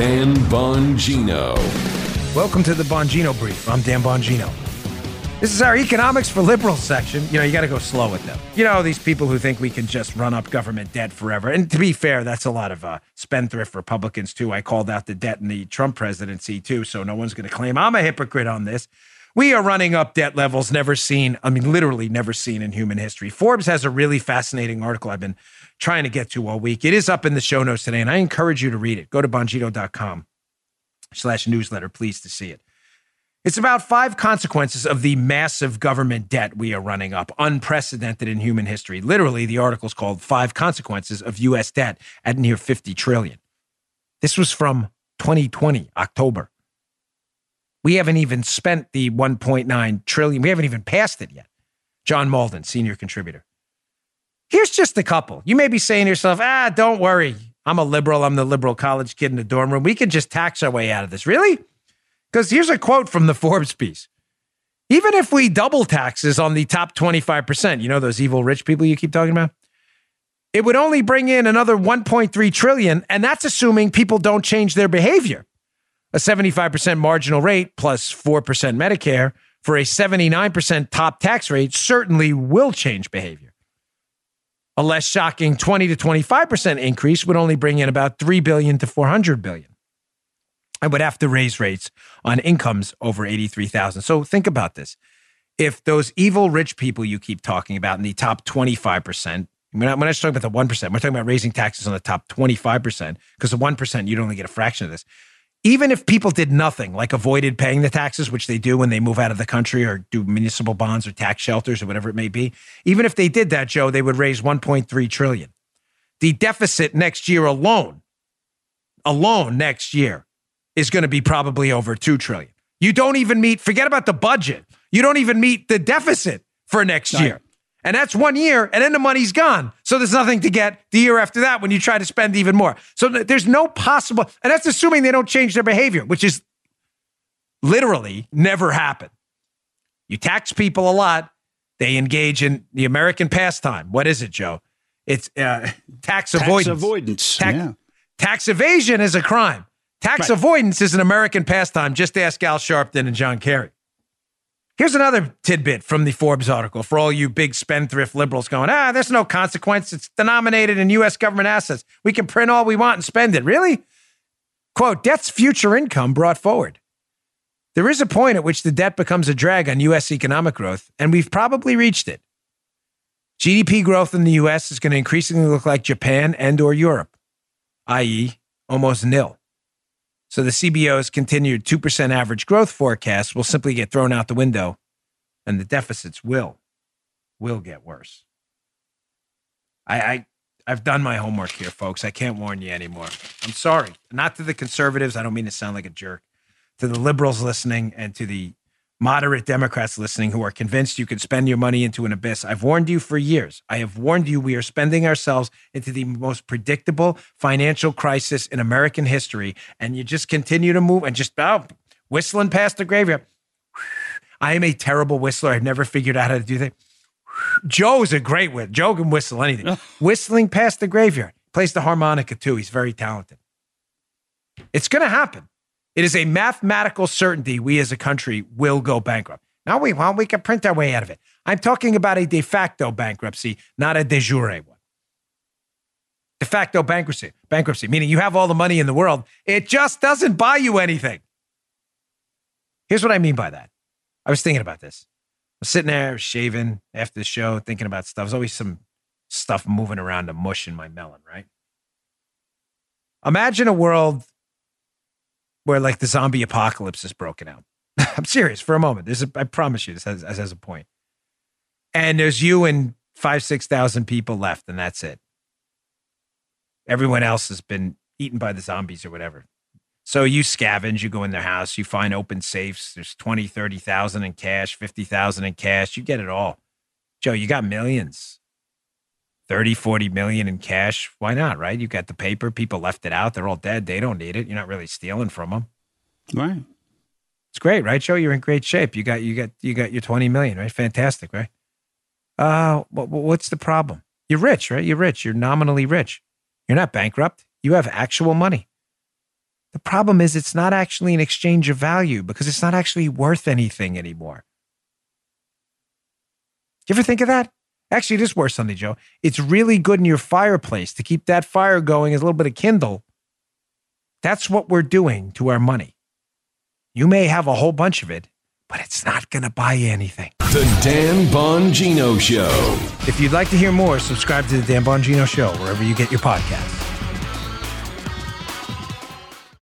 Dan Bongino. Welcome to the Bongino Brief. I'm Dan Bongino. This is our economics for liberals section. You know, you got to go slow with them. You know, these people who think we can just run up government debt forever. And to be fair, that's a lot of uh, spendthrift Republicans, too. I called out the debt in the Trump presidency, too. So no one's going to claim I'm a hypocrite on this. We are running up debt levels never seen, I mean, literally never seen in human history. Forbes has a really fascinating article I've been trying to get to all week. It is up in the show notes today, and I encourage you to read it. Go to bongino.com slash newsletter, please, to see it. It's about five consequences of the massive government debt we are running up, unprecedented in human history. Literally, the article is called Five Consequences of U.S. Debt at Near 50 Trillion. This was from 2020, October. We haven't even spent the 1.9 trillion. We haven't even passed it yet. John Mauldin, senior contributor. Here's just a couple. You may be saying to yourself, ah, don't worry. I'm a liberal. I'm the liberal college kid in the dorm room. We can just tax our way out of this. Really? Because here's a quote from the Forbes piece. Even if we double taxes on the top 25%, you know those evil rich people you keep talking about? It would only bring in another 1.3 trillion, and that's assuming people don't change their behavior a 75% marginal rate plus 4% Medicare for a 79% top tax rate certainly will change behavior. A less shocking 20 to 25% increase would only bring in about 3 billion to 400 billion. I would have to raise rates on incomes over 83,000. So think about this. If those evil rich people you keep talking about in the top 25%, we're not, we're not talking about the 1%, we're talking about raising taxes on the top 25%, because the 1%, you'd only get a fraction of this even if people did nothing, like avoided paying the taxes, which they do when they move out of the country or do municipal bonds or tax shelters or whatever it may be, even if they did that, Joe, they would raise 1.3 trillion. The deficit next year alone, alone next year, is going to be probably over 2 trillion. You don't even meet, forget about the budget. You don't even meet the deficit for next year. And that's one year, and then the money's gone. So there's nothing to get the year after that when you try to spend even more. So there's no possible, and that's assuming they don't change their behavior, which is literally never happen. You tax people a lot, they engage in the American pastime. What is it, Joe? It's uh, tax, tax avoidance. avoidance. Tax, yeah. tax evasion is a crime. Tax right. avoidance is an American pastime. Just ask Al Sharpton and John Kerry. Here's another tidbit from the Forbes article for all you big spendthrift liberals going, ah, there's no consequence. It's denominated in U.S. government assets. We can print all we want and spend it. Really? Quote, debt's future income brought forward. There is a point at which the debt becomes a drag on U.S. economic growth, and we've probably reached it. GDP growth in the U.S. is going to increasingly look like Japan and or Europe, i.e., almost nil. So the CBO's continued 2% average growth forecast will simply get thrown out the window and the deficits will, will get worse. I, I, I've done my homework here, folks. I can't warn you anymore. I'm sorry. Not to the conservatives. I don't mean to sound like a jerk. To the liberals listening and to the moderate Democrats listening who are convinced you can spend your money into an abyss. I've warned you for years. I have warned you we are spending ourselves into the most predictable financial crisis in American history. And you just continue to move and just oh, whistling past the graveyard. I am a terrible whistler. I've never figured out how to do that. Joe's a great whistler. Joe can whistle anything. Whistling past the graveyard. Plays the harmonica too. He's very talented. It's going to happen. It is a mathematical certainty we as a country will go bankrupt. Now we want we can print our way out of it. I'm talking about a de facto bankruptcy, not a de jure one. De facto bankruptcy, bankruptcy, meaning you have all the money in the world, it just doesn't buy you anything. Here's what I mean by that. I was thinking about this. I was sitting there shaving after the show, thinking about stuff. There's always some stuff moving around a mush in my melon, right? Imagine a world where like the zombie apocalypse is broken out. I'm serious for a moment. This is, I promise you, this has, this has a point. And there's you and five, 6,000 people left, and that's it. Everyone else has been eaten by the zombies or whatever. So you scavenge, you go in their house, you find open safes. There's 20, 30,000 in cash, 50,000 in cash. You get it all. Joe, you got millions. 30, 40 million in cash. Why not, right? You got the paper. People left it out. They're all dead. They don't need it. You're not really stealing from them. Right. It's great, right, Joe? You're in great shape. You got you got you got your 20 million, right? Fantastic, right? Uh what, what's the problem? You're rich, right? You're rich. You're nominally rich. You're not bankrupt. You have actual money. The problem is it's not actually an exchange of value because it's not actually worth anything anymore. You ever think of that? Actually, it is worth something, Joe. It's really good in your fireplace to keep that fire going as a little bit of kindle. That's what we're doing to our money. You may have a whole bunch of it, but it's not going to buy you anything. The Dan Bongino Show. If you'd like to hear more, subscribe to the Dan Bongino Show wherever you get your podcasts.